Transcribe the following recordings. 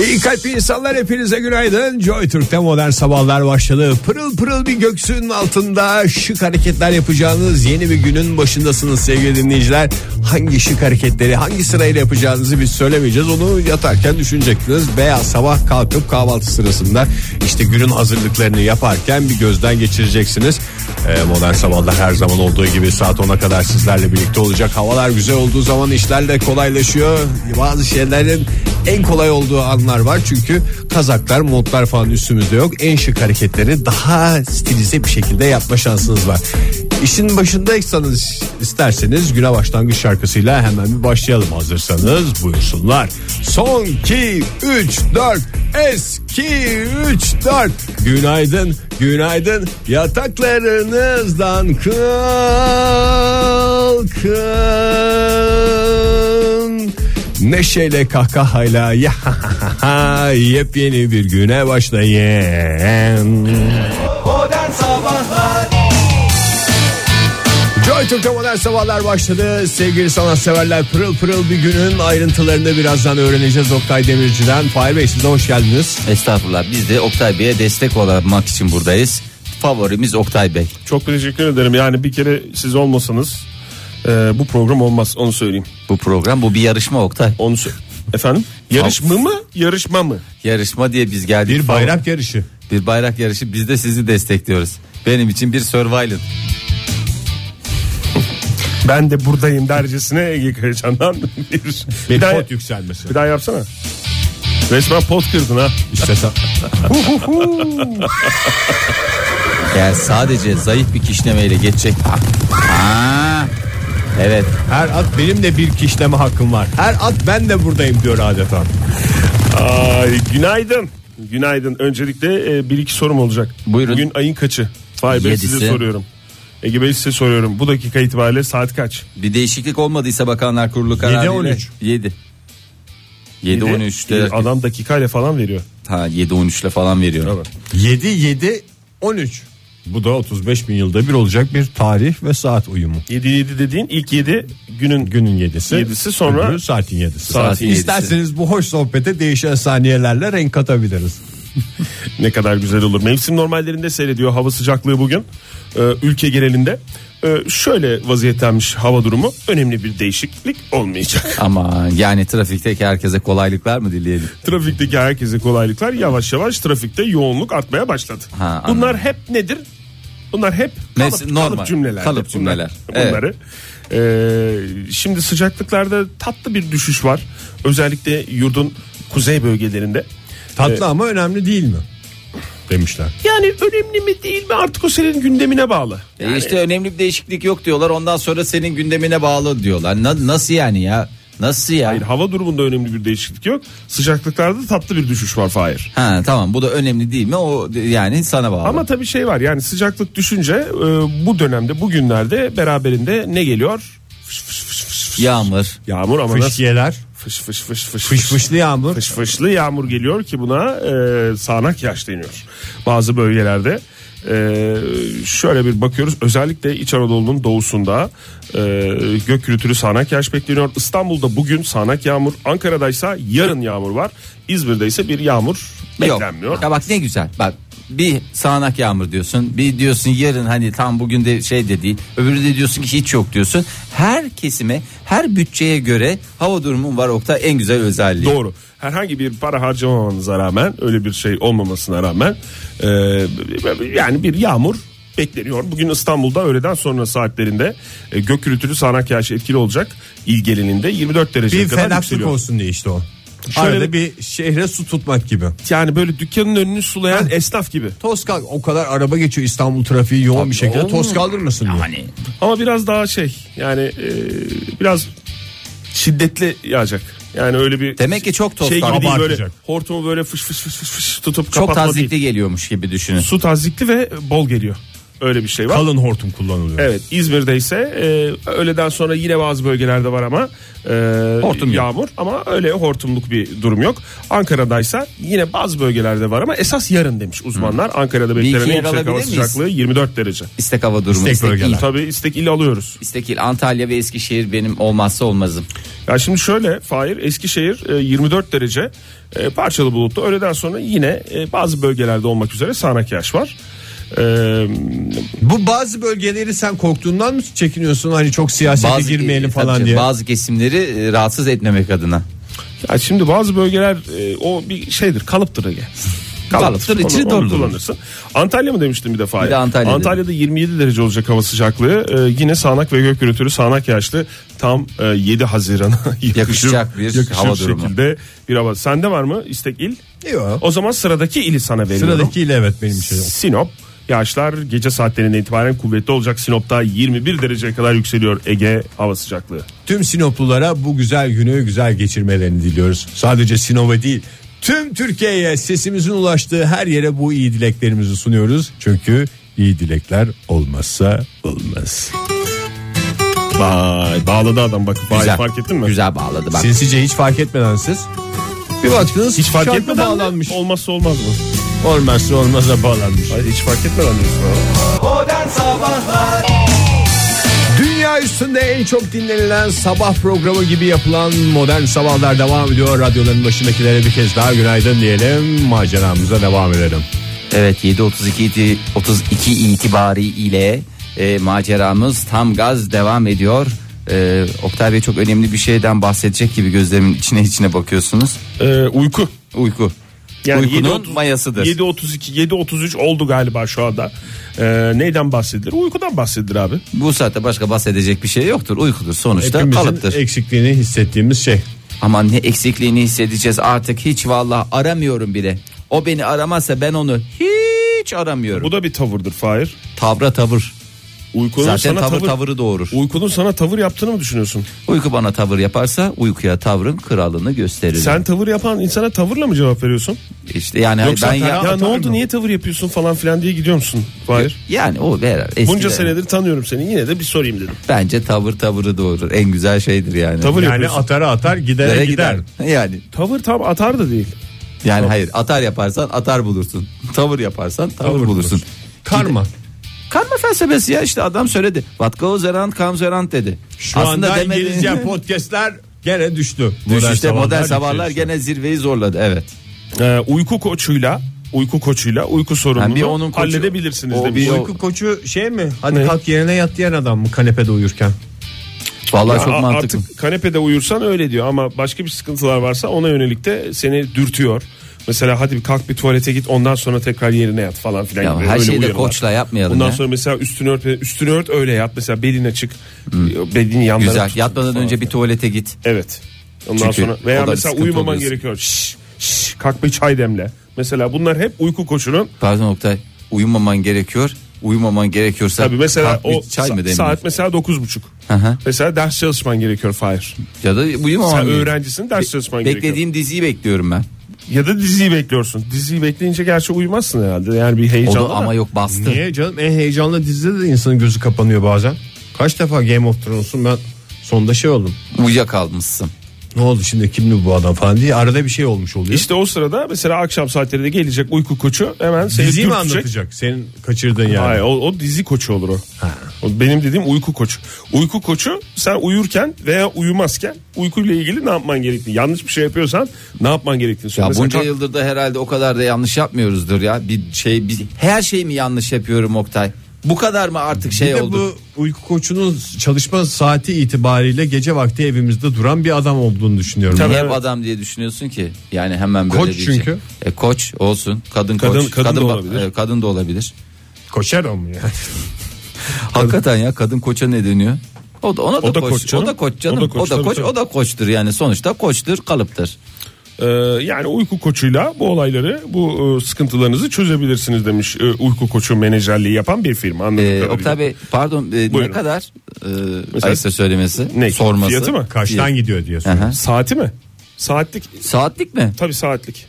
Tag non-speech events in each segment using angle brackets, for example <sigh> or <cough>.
İyi kalpli insanlar hepinize günaydın. Joy Türk'te modern sabahlar başladı. Pırıl pırıl bir göksünün altında şık hareketler yapacağınız yeni bir günün başındasınız sevgili dinleyiciler. Hangi şık hareketleri hangi sırayla yapacağınızı biz söylemeyeceğiz. Onu yatarken düşüneceksiniz. Veya sabah kalkıp kahvaltı sırasında işte günün hazırlıklarını yaparken bir gözden geçireceksiniz. Ee, modern sabahlar her zaman olduğu gibi saat 10'a kadar sizlerle birlikte olacak. Havalar güzel olduğu zaman işler de kolaylaşıyor. Bazı şeylerin en kolay olduğu anlar var. Çünkü kazaklar, montlar falan üstümüzde yok. En şık hareketleri daha stilize bir şekilde yapma şansınız var. İşin başındaysanız isterseniz güne başlangıç şarkısıyla hemen bir başlayalım hazırsanız buyursunlar. Son 2 3 4 eski 3 4 Günaydın günaydın yataklarınızdan kalkın Neşeyle kahkahayla <laughs> ya yepyeni bir güne başlayın. Modern Sabahlar Joy Türk'te modern sabahlar başladı. Sevgili sanatseverler pırıl pırıl bir günün ayrıntılarını birazdan öğreneceğiz Oktay Demirci'den. Fahir Bey size hoş geldiniz. Estağfurullah biz de Oktay Bey'e destek olmak için buradayız. Favorimiz Oktay Bey. Çok teşekkür ederim. Yani bir kere siz olmasanız e, bu program olmaz onu söyleyeyim. Bu program bu bir yarışma Oktay. Onu sö- Efendim? Yarışma mı? Yarışma mı? Yarışma diye biz geldik. Bir bayrak yarışı. Bir bayrak yarışı biz de sizi destekliyoruz. Benim için bir survival. Ben de buradayım dercesine Ege Kayacan'dan bir, Bir bir, daha, pot yükselmesi. bir daha yapsana. Resmen pot kırdın ha. İşte sa- Eğer sadece zayıf bir kişnemeyle geçecek. Aa, evet her at benim de bir kişleme hakkım var. Her at ben de buradayım diyor adeta. Ay, günaydın. Günaydın. Öncelikle e, bir iki sorum olacak. Buyurun. Bugün ayın kaçı? Fahir Bey Yedisi. size soruyorum. Ege Bey size soruyorum. Bu dakika itibariyle saat kaç? bir değişiklik olmadıysa Bakanlar Kurulu kararıyla 7-13. 7 7 13'te E, Adam dakikayla falan veriyor. ha 7 13'le falan veriyor. Evet. 7 7 13. Bu da 35 bin yılda bir olacak bir tarih ve saat uyumu. 7-7 dediğin ilk 7 günün Günün 7'si. Yedisi, sonra- öbürü saatin 7'si. Saatin yedisi. İsterseniz bu hoş sohbete değişen saniyelerle renk katabiliriz. <laughs> ne kadar güzel olur. Mevsim normallerinde seyrediyor hava sıcaklığı bugün ee, ülke genelinde. Ee, şöyle vaziyetlenmiş hava durumu önemli bir değişiklik olmayacak. <laughs> Ama yani trafikteki herkese kolaylıklar mı dileyelim? Trafikteki herkese kolaylıklar yavaş yavaş trafikte yoğunluk artmaya başladı. Ha, Bunlar hep nedir? Bunlar hep kalıp, Mes- normal, kalıp cümleler. kalıp cümleler. Bunlar, bunları. Ee, şimdi sıcaklıklarda tatlı bir düşüş var. Özellikle yurdun kuzey bölgelerinde. Tatlı ama önemli değil mi? Demişler. Yani önemli mi değil mi artık o senin gündemine bağlı. E işte önemli bir değişiklik yok diyorlar. Ondan sonra senin gündemine bağlı diyorlar. Na- nasıl yani ya? Nasıl ya? Hayır hava durumunda önemli bir değişiklik yok. Sıcaklıklarda tatlı bir düşüş var Fahir. Ha tamam bu da önemli değil mi? O yani sana bağlı. Ama tabii şey var yani sıcaklık düşünce e, bu dönemde bugünlerde beraberinde ne geliyor? Fış fış fış fış fış. Yağmur. Yağmur ama nasıl? Fışkiyeler. Fış fış fış fış Fış fışlı yağmur. Fış fışlı yağmur geliyor ki buna e, sağanak yağış deniyor. Bazı bölgelerde e, şöyle bir bakıyoruz özellikle İç Anadolu'nun doğusunda e, gök gürültülü sağanak yağış bekleniyor. İstanbul'da bugün sağanak yağmur, Ankara'da ise yarın yağmur var. İzmir'de ise bir yağmur beklenmiyor. Yok. Ya bak ne güzel. Bak bir sağanak yağmur diyorsun. Bir diyorsun yarın hani tam bugün de şey de değil. Öbürü de diyorsun ki hiç yok diyorsun. Her kesime, her bütçeye göre hava durumu var Oktay en güzel özelliği. Doğru. Herhangi bir para harcamamanıza rağmen öyle bir şey olmamasına rağmen e, yani bir yağmur bekleniyor. Bugün İstanbul'da öğleden sonra saatlerinde e, gök gürültülü sağanak yağış etkili olacak. İl genelinde 24 derece Bir kadar felaklık yükseliyor. olsun diye işte o. Şöyle Arada bir şehre su tutmak gibi. Yani böyle dükkanın önünü sulayan esnaf gibi. Toz kal o kadar araba geçiyor İstanbul trafiği yoğun bir şekilde toz kaldırmasın diye. Hani Ama biraz daha şey yani e, biraz şiddetli yağacak. Yani öyle bir Demek ki çok toz şey gibi değil böyle Abartacak. hortumu böyle fış fış fış fış, fış tutup çok kapatma tazikli değil. geliyormuş gibi düşünün. Su tazikli ve bol geliyor. Öyle bir şey var. Kalın hortum kullanılıyor. Evet İzmir'de ise e, öğleden sonra yine bazı bölgelerde var ama e, Hortum yok. yağmur ama öyle hortumluk bir durum yok. Ankara'daysa yine bazı bölgelerde var ama esas yarın demiş uzmanlar. Ankara'da iki beklenen en yer yüksek hava miyiz? sıcaklığı 24 derece. İstek hava durumu. İstek İstek, bölgeler. il. Tabii istek il alıyoruz. İstek il. Antalya ve Eskişehir benim olmazsa olmazım. Ya şimdi şöyle Fahir Eskişehir e, 24 derece e, parçalı bulutlu. Öğleden sonra yine e, bazı bölgelerde olmak üzere sağanak yağış var. E, Bu bazı bölgeleri sen korktuğundan mı çekiniyorsun? Hani çok siyasete Bazı, girmeyelim e, falan diye. Bazı kesimleri e, rahatsız etmemek adına. Ya şimdi bazı bölgeler e, o bir şeydir kalıptır Ege. Kalıptır, içini Onu- onu doldurur. kullanırsın. Antalya mı demiştim bir defa? Bir de Antalya'da. Antalya'da 27 derece olacak hava sıcaklığı. E, yine sağanak ve gök gürültülü sağanak yağışlı tam e, 7 Haziran'a <laughs> yakışır- Yakışacak bir yakışır hava durumu. şekilde bir hava. Sende var mı istek il? Yok. O zaman sıradaki ili sana veriyorum. Sıradakiyle evet benim şey. Sinop. Yağışlar gece saatlerinden itibaren kuvvetli olacak. Sinop'ta 21 dereceye kadar yükseliyor Ege hava sıcaklığı. Tüm Sinoplulara bu güzel günü güzel geçirmelerini diliyoruz. Sadece Sinop'a değil tüm Türkiye'ye sesimizin ulaştığı her yere bu iyi dileklerimizi sunuyoruz. Çünkü iyi dilekler olmazsa olmaz. Vay bağladı adam bak. Güzel. fark ettin mi? Güzel bağladı bak. Sinsice hiç fark etmeden siz bir baktınız Hiç fark etmeden bağlanmış. mi? Olmazsa olmaz mı? Olmazsa olmaza bağlanmış. Hayır hiç fark etmeden diyorsun. ha. Modern Sabahlar Dünya üstünde en çok dinlenilen sabah programı gibi yapılan modern sabahlar devam ediyor. Radyoların başındakilere bir kez daha günaydın diyelim. Maceramıza devam edelim. Evet 7.32 iti- 32 itibariyle e, maceramız tam gaz devam ediyor. E, Oktay Bey çok önemli bir şeyden bahsedecek gibi gözlerimin içine içine bakıyorsunuz. Ee, uyku. Uyku. Yani Uykunun 7.30 mayasıdır. 7.32 7.33 oldu galiba şu anda. Ee, neyden bahsedilir? Uykudan bahsedilir abi. Bu saatte başka bahsedecek bir şey yoktur. Uykudur sonuçta Hepimizin kalıptır. eksikliğini hissettiğimiz şey. Ama ne eksikliğini hissedeceğiz artık hiç vallahi aramıyorum bile. O beni aramazsa ben onu hiç aramıyorum. Bu da bir tavırdır Fahir. Tavra tavır. Uykunun Zaten sana tavır tavır, tavırı doğurur. Uykunun sana tavır yaptığını mı düşünüyorsun? Uyku bana tavır yaparsa uykuya tavrın kralını gösterir. Sen tavır yapan insana tavırla mı cevap veriyorsun? işte yani Yoksa ben ya, Ya ne oldu mı? niye tavır yapıyorsun falan filan diye gidiyor musun? Fahir. yani o ver. Bunca senedir tanıyorum seni yine de bir sorayım dedim. Bence tavır tavırı doğurur. En güzel şeydir yani. Tavır Yani yapıyorsun. atara atar gidere Nereye gider. Yani Tavır tam atar da değil. yani hayır atar yaparsan atar bulursun. Tavır yaparsan tavır, Tavır bulursun. bulursun. Karma. Karma felsefesi ya işte adam söyledi. What goes around comes around dedi. Şu anda demedi- İngilizce <laughs> podcastler gene düştü. Düş işte modern sabahlar gene zirveyi zorladı evet. Ee, uyku koçuyla uyku koçuyla uyku sorununu bir onun koçu- halledebilirsiniz o demiş. Uyku koçu şey mi? Hadi Ne? kalk yerine yat diyen adam mı kanepede uyurken? Vallahi Ya çok mantıklı. Artık kanepede uyursan öyle diyor ama başka bir sıkıntılar varsa ona yönelik de seni dürtüyor. Mesela hadi bir kalk bir tuvalete git ondan sonra tekrar yerine yat falan filan. Ya gibi. her Öyle şeyi de uyarılar. koçla yapmayalım Ondan ya. sonra mesela üstünü ört, üstünü ört öyle yat. Mesela belin açık. Belin yanları Güzel. tut Yatmadan falan önce bir filan. tuvalete git. Evet. Ondan Çünkü sonra veya o da bir mesela sıkıntı uyumaman oluyorsun. gerekiyor. Şş, şş, kalk bir çay demle. Mesela bunlar hep uyku koçunun Pardon Oktay. Uyumaman gerekiyor. Uyumaman gerekiyorsa Tabii mesela kalk bir o çay sa- mı demir? saat mesela dokuz buçuk. Hı hı. Mesela ders çalışman gerekiyor Fahir. Ya da uyumaman Sen gerekiyor. öğrencisin ders çalışman gerekiyor. Beklediğim diziyi bekliyorum ben. Ya da diziyi bekliyorsun. Diziyi bekleyince gerçi uyumazsın herhalde. Yani bir O heyecanla. da ama yok bastı. Niye canım? En heyecanlı dizide de insanın gözü kapanıyor bazen. Kaç defa Game of Thrones'un ben sonunda şey oldum. Uyuyakalmışsın. Ne oldu şimdi kimdi bu adam falan diye arada bir şey olmuş oluyor. İşte o sırada mesela akşam saatlerinde gelecek uyku koçu hemen seni Diziyi mi dürtecek. anlatacak? Senin kaçırdığın yani. Hayır o, o dizi koçu olur o. O Benim dediğim uyku koçu. Uyku koçu sen uyurken veya uyumazken uykuyla ilgili ne yapman gerektiğini. Yanlış bir şey yapıyorsan ne yapman gerektiğini Ya söyle. Mesela bunca kalk- yıldır da herhalde o kadar da yanlış yapmıyoruzdur ya. Bir şey bir, her şey mi yanlış yapıyorum Oktay? Bu kadar mı artık şey bir de oldu? bu uyku koçunun çalışma saati itibariyle gece vakti evimizde duran bir adam olduğunu düşünüyorum. Tabii. Hep adam diye düşünüyorsun ki? Yani hemen böyle Koç bir çünkü. Şey. E, koç olsun. Kadın, Kadın- koç. kadın da ba- olabilir. e, kadın da olabilir. Koşar o mu yani? <laughs> Hakikaten ya kadın koça ne deniyor? O da ona da, O da koç, koç canım. O da koç canım. O da O koç, da tabii, koç, tabii. o da koçtur yani sonuçta koçtur, kalıptır. Ee, yani uyku koçuyla bu olayları bu e, sıkıntılarınızı çözebilirsiniz demiş e, uyku koçu menajerliği yapan bir firma. Anladığım Ee. Oktay Bey pardon e, ne Buyurun. kadar e, Mesela- ayıpsa söylemesi Ne, sorması. fiyatı mı? Kaçtan gidiyor diye soruyor. Aha. Saati mi? Saatlik. Saatlik mi? Tabii saatlik.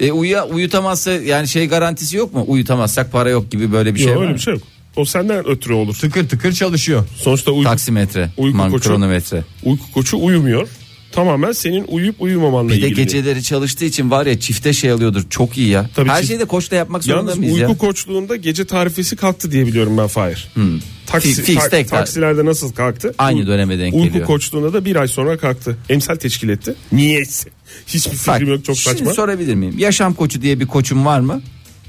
E, uya, uyutamazsa yani şey garantisi yok mu? Uyutamazsak para yok gibi böyle bir şey Yok, var öyle mı? bir şey yok. O senden ötürü olur. Tıkır tıkır çalışıyor. Sonuçta uyku, Taksimetre, Uyku man- koçu. kronometre. uyku koçu uyumuyor. Tamamen senin uyuyup uyumamanla Bir de ilgili. geceleri çalıştığı için var ya çifte şey alıyordur. Çok iyi ya. Tabii Her çift- şeyi de koçla yapmak zorunda mıyız uyku ya? koçluğunda gece tarifesi kalktı diye biliyorum ben Fahir. Taksi, Fi- fix tak- tek tar- taksilerde nasıl kalktı? Aynı döneme denk Uyku geliyor. koçluğunda da bir ay sonra kalktı. Emsal teşkil etti. Niyeyse. <laughs> Hiçbir Bak, fikrim yok çok şimdi saçma. sorabilir miyim? Yaşam koçu diye bir koçum var mı?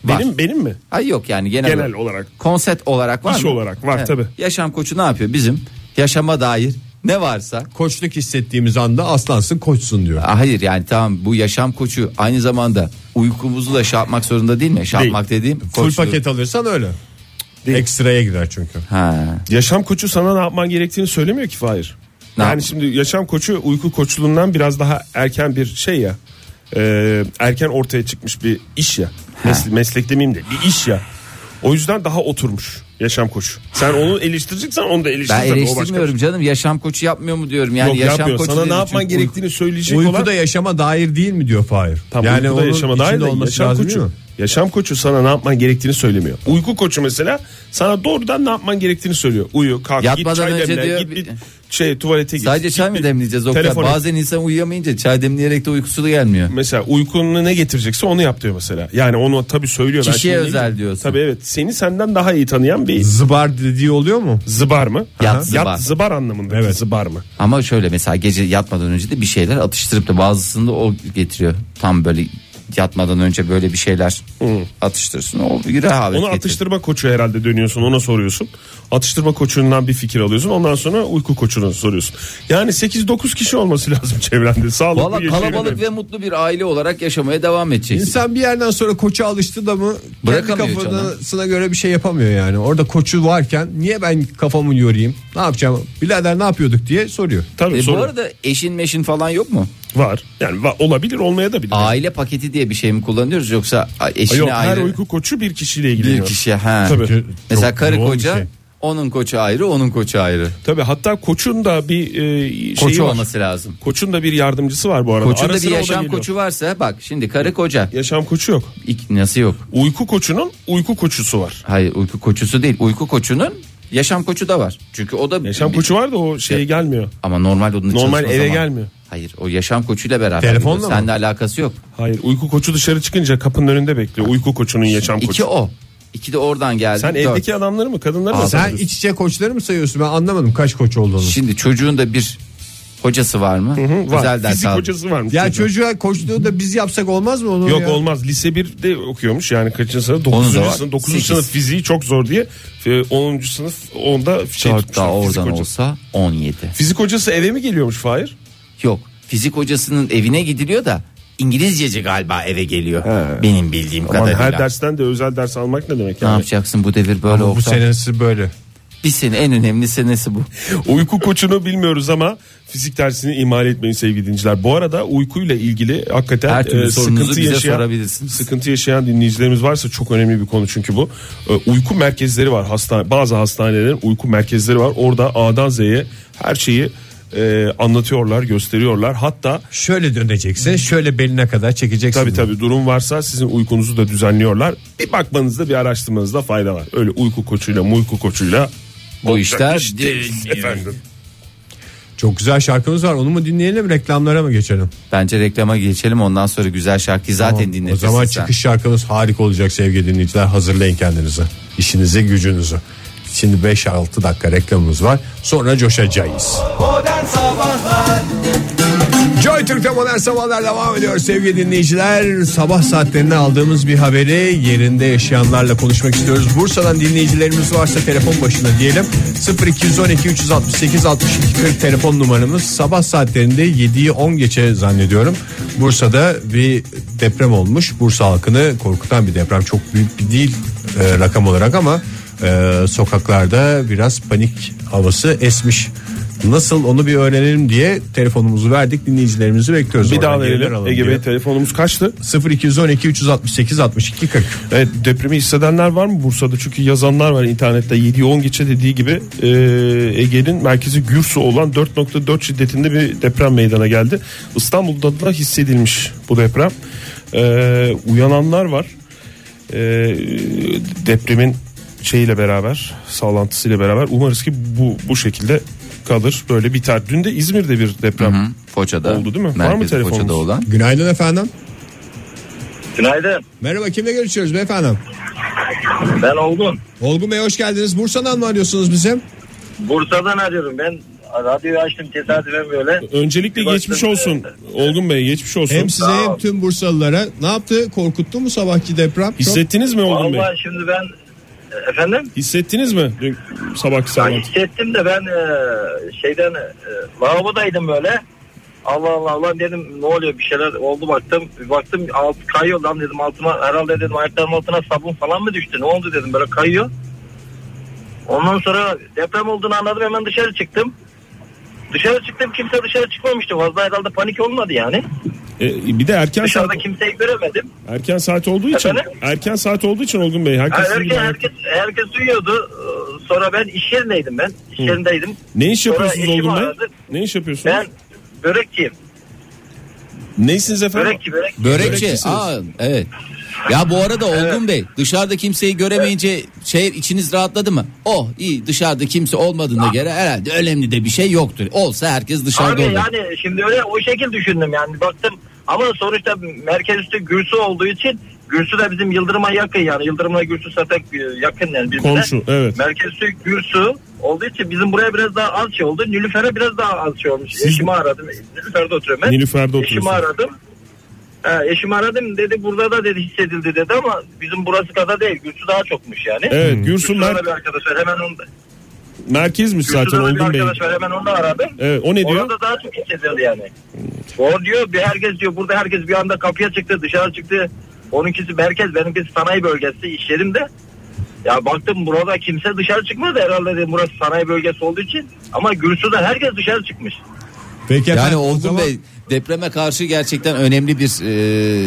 Var. Benim benim mi? Ay yok yani genel, Genel olarak. Konsept olarak var İş mı? olarak var tabii. Yaşam koçu ne yapıyor? Bizim yaşama dair ne varsa Koçluk hissettiğimiz anda aslansın koçsun diyor. Hayır yani tamam bu yaşam koçu aynı zamanda uykumuzu da şey yapmak zorunda değil mi? Şey yapmak dediğim Full koçluk. paket alırsan öyle. Ekstraya gider çünkü. Ha. Yaşam koçu sana ne yapman gerektiğini söylemiyor ki Fahir. Ne yani yap- şimdi yaşam koçu uyku koçluğundan biraz daha erken bir şey ya. Ee, erken ortaya çıkmış bir iş ya. Mes- meslek demeyeyim de bir iş ya. O yüzden daha oturmuş yaşam koçu. Sen onu eleştireceksen onu da eleştir. Ben tabii, eleştirmiyorum şey. canım yaşam koçu yapmıyor mu diyorum. Yani Yok yaşam yapmıyor. koçu Sana ne yapman çünkü gerektiğini söyleyecek Uykuda olan yaşama dair değil mi diyor Fahir? Tam yani uykuda yaşama dair de yaşam lazım değil koçu. mi? Yaşam koçu sana ne yapman gerektiğini söylemiyor. Uyku koçu mesela sana doğrudan ne yapman gerektiğini söylüyor. Uyu, kalk, Yatmadan git çay demle, diyor git bir- şey tuvalete git. Sadece git çay mı demleyeceğiz Oktay? telefon et. Bazen insan uyuyamayınca çay demleyerek de uykusu da gelmiyor. Mesela uykunu ne getirecekse onu yap diyor mesela. Yani onu tabii söylüyor. Kişiye özel diyeyim. diyorsun. Tabii evet. Seni senden daha iyi tanıyan bir Zıbar dediği oluyor mu? zıbar mı? Yat Aha. zıbar. Yat zıbar anlamında. Evet. Zıbar mı? Ama şöyle mesela gece yatmadan önce de bir şeyler atıştırıp da bazısını da o getiriyor. Tam böyle yatmadan önce böyle bir şeyler atıştırsın. O bir rehavet Onu getirir. atıştırma koçu herhalde dönüyorsun ona soruyorsun. Atıştırma koçundan bir fikir alıyorsun. Ondan sonra uyku koçuna soruyorsun. Yani 8-9 kişi olması lazım <laughs> çevrende. Sağlıklı Valla kalabalık ve mutlu bir aile olarak yaşamaya devam edeceksin. İnsan bir yerden sonra koça alıştı da mı kendi Bırakamıyor kafasına göre bir şey yapamıyor yani. Orada koçu varken niye ben kafamı yorayım? Ne yapacağım? Birader ne yapıyorduk diye soruyor. Tabii E, bu arada eşin meşin falan yok mu? Var. Yani va- olabilir olmaya da bilir. Aile paketi diye bir şey mi kullanıyoruz yoksa eşine Yok her ayrı uyku koçu bir kişiyle bir ilgileniyor. kişi ha. Tabii. Çünkü Mesela çok karı yoğun bir koca şey. onun koçu ayrı onun koçu ayrı. Tabii hatta koçun da bir e, şeyi Koçu var. olması lazım. Koçun da bir yardımcısı var bu arada. Koçun Ara da bir sıra o da yaşam geliyor. koçu varsa bak şimdi karı koca Yaşam koçu yok. İlk, nasıl yok? Uyku koçunun uyku koçusu var. Hayır uyku koçusu değil uyku koçunun yaşam koçu da var. Çünkü o da Yaşam bir- koçu var da o şeye gelmiyor. ama normal onun Normal çalışma eve zamanı. gelmiyor. Hayır o yaşam koçuyla beraber. Telefonla mı? Seninle alakası yok. Hayır uyku koçu dışarı çıkınca kapının önünde bekliyor. Uyku koçunun yaşam İki koçu. o. İki de oradan geldi. Sen Dört. evdeki adamları mı kadınları mı Sen sayıyorsun? iç içe koçları mı sayıyorsun? Ben anlamadım kaç koç olduğunu. Şimdi çocuğun da bir hocası var mı? Hı, var. Özel ders Fizik aldı. hocası varmış. ya çocuğun. çocuğa koçluğu da biz yapsak olmaz mı onu? Yok ya? olmaz. Lise 1'de okuyormuş yani kaçıncı sınıf? Onu da 9. var. sınıf. 9. Sekiz. sınıf fiziği çok zor diye. e, 10. sınıf onda şey tutmuşlar, daha fizik oradan hocası. olsa 17. Fizik hocası eve mi geliyormuş Fahir? Yok fizik hocasının evine gidiliyor da İngilizcece galiba eve geliyor. Benim bildiğim Aman kadarıyla. her dersten de özel ders almak ne demek Ne yani? yapacaksın bu devir böyle Ama bu Oktay? senesi böyle. Bir sene en önemli senesi bu. <laughs> Uyku koçunu bilmiyoruz ama fizik dersini ihmal etmeyin sevgili dinleyiciler. Bu arada uykuyla ilgili hakikaten Her türlü e, sıkıntı yaşayan. Sıkıntı yaşayan dinleyicilerimiz varsa çok önemli bir konu çünkü bu. E, uyku merkezleri var. Hastane, bazı hastanelerin uyku merkezleri var. Orada A'dan Z'ye her şeyi e, anlatıyorlar, gösteriyorlar. Hatta Şöyle döneceksin, şöyle beline kadar çekeceksin. tabi tabi durum varsa sizin uykunuzu da düzenliyorlar. Bir bakmanızda bir araştırmanızda fayda var. Öyle uyku koçuyla, uyku koçuyla Bu işler iş değil efendim. Çok güzel şarkımız var. Onu mu dinleyelim, reklamlara mı geçelim? Bence reklama geçelim ondan sonra güzel şarkıyı zaten Tamam, dinletirsin O zaman sen. çıkış şarkımız harika olacak sevgili dinleyiciler. Hazırlayın kendinizi. İşinizi, gücünüzü. Şimdi 5-6 dakika reklamımız var. Sonra coşacağız. Modern Sabahlar Joy Türk'te modern sabahlar devam ediyor sevgili dinleyiciler. Sabah saatlerinde aldığımız bir haberi yerinde yaşayanlarla konuşmak istiyoruz. Bursa'dan dinleyicilerimiz varsa telefon başına diyelim. 0212 368 62 40 telefon numaramız. Sabah saatlerinde 7'yi 10 geçe zannediyorum. Bursa'da bir deprem olmuş. Bursa halkını korkutan bir deprem. Çok büyük bir değil e, rakam olarak ama e, sokaklarda biraz panik havası esmiş. Nasıl onu bir öğrenelim diye telefonumuzu verdik dinleyicilerimizi bekliyoruz. Bir daha verelim. Ege. Bey telefonumuz kaçtı? 0212 368 62 40. Evet depremi hissedenler var mı Bursa'da? Çünkü yazanlar var internette 7-10 geçe dediği gibi e, Ege'nin merkezi Gürsu olan 4.4 şiddetinde bir deprem meydana geldi. İstanbul'da da hissedilmiş bu deprem. E, uyananlar var. E, depremin şeyiyle beraber sağlantısıyla beraber umarız ki bu bu şekilde kalır böyle biter. Dün de İzmir'de bir deprem Hı, Foça'da. Oldu değil mi? Var mı Merkezi telefonumuz? Foça'da olan. Günaydın efendim. Günaydın. Merhaba kimle görüşüyoruz beyefendi? Ben Olgun. Olgun Bey hoş geldiniz. Bursa'dan mı arıyorsunuz bizi? Bursa'dan arıyorum. Ben radyoyu açtım tesadüfen böyle. Öncelikle Bir baktım, geçmiş olsun Olgun Bey geçmiş olsun. Hem size hem tüm Bursalılara. Ne yaptı? Korkuttu mu sabahki deprem? Çok- Hissettiniz mi Olgun Bey? Vallahi şimdi ben efendim Hissettiniz mi dün sabahki sallantı? hissettim de ben e, şeyden e, lavabodaydım böyle. Allah Allah Allah dedim ne oluyor bir şeyler oldu baktım. Bir baktım alt kayıyor lan dedim altıma herhalde dedim ayaklarım altına sabun falan mı düştü ne oldu dedim böyle kayıyor. Ondan sonra deprem olduğunu anladım hemen dışarı çıktım. Dışarı çıktım kimse dışarı çıkmamıştı. Fazla herhalde panik olmadı yani. E, bir de erken saat, Dışarıda kimseyi göremedim. erken saat olduğu için Efendim? erken saat olduğu için Olgun Bey herkes, Ha, herkes, herkes, herkes duyuyordu. Ee, Sonra ben iş yerindeydim ben. İş yerindeydim. ne iş yapıyorsunuz Olgun Bey? aradı. Ne iş yapıyorsunuz? Ben börekçiyim. Neysiniz efendim? Börekçi börek. Börekçi. Börekçisiniz. Aa, evet. Ya bu arada Olgun Bey dışarıda kimseyi göremeyince şey içiniz rahatladı mı? Oh iyi dışarıda kimse olmadığına göre herhalde önemli de bir şey yoktur. Olsa herkes dışarıda Abi olur. yani şimdi öyle o şekil düşündüm yani baktım ama sonuçta merkez üstü Gürsü olduğu için Gürsü de bizim Yıldırım'a yakın yani Yıldırım'la Gürsü zaten yakın yani birbirine. Komşu, evet. Merkez üstü Gürsü olduğu için bizim buraya biraz daha az şey oldu. Nilüfer'e biraz daha az şey olmuş. Eşimi aradım. Nilüfer'de oturuyorum ben. Nilüfer'de Eşimi oturuyorsun. aradım. Ha, eşimi aradım dedi burada da dedi hissedildi dedi ama bizim burası kadar değil. Gürsü daha çokmuş yani. Evet Gürsun Gürsü'de mer- bir arkadaş var hemen onu da. merkezmiş zaten de bir Olgun Bey. arkadaş var hemen onu da aradım. Evet o ne diyor? Orada daha çok hissedildi yani. O diyor bir herkes diyor burada herkes bir anda kapıya çıktı dışarı çıktı. Onunkisi merkez benimkisi sanayi bölgesi iş yerimde. Ya baktım burada kimse dışarı çıkmadı herhalde dedim burası sanayi bölgesi olduğu için. Ama Gürsü'de herkes dışarı çıkmış. Peki Yani efendim, o Olgun zaman- Bey depreme karşı gerçekten önemli bir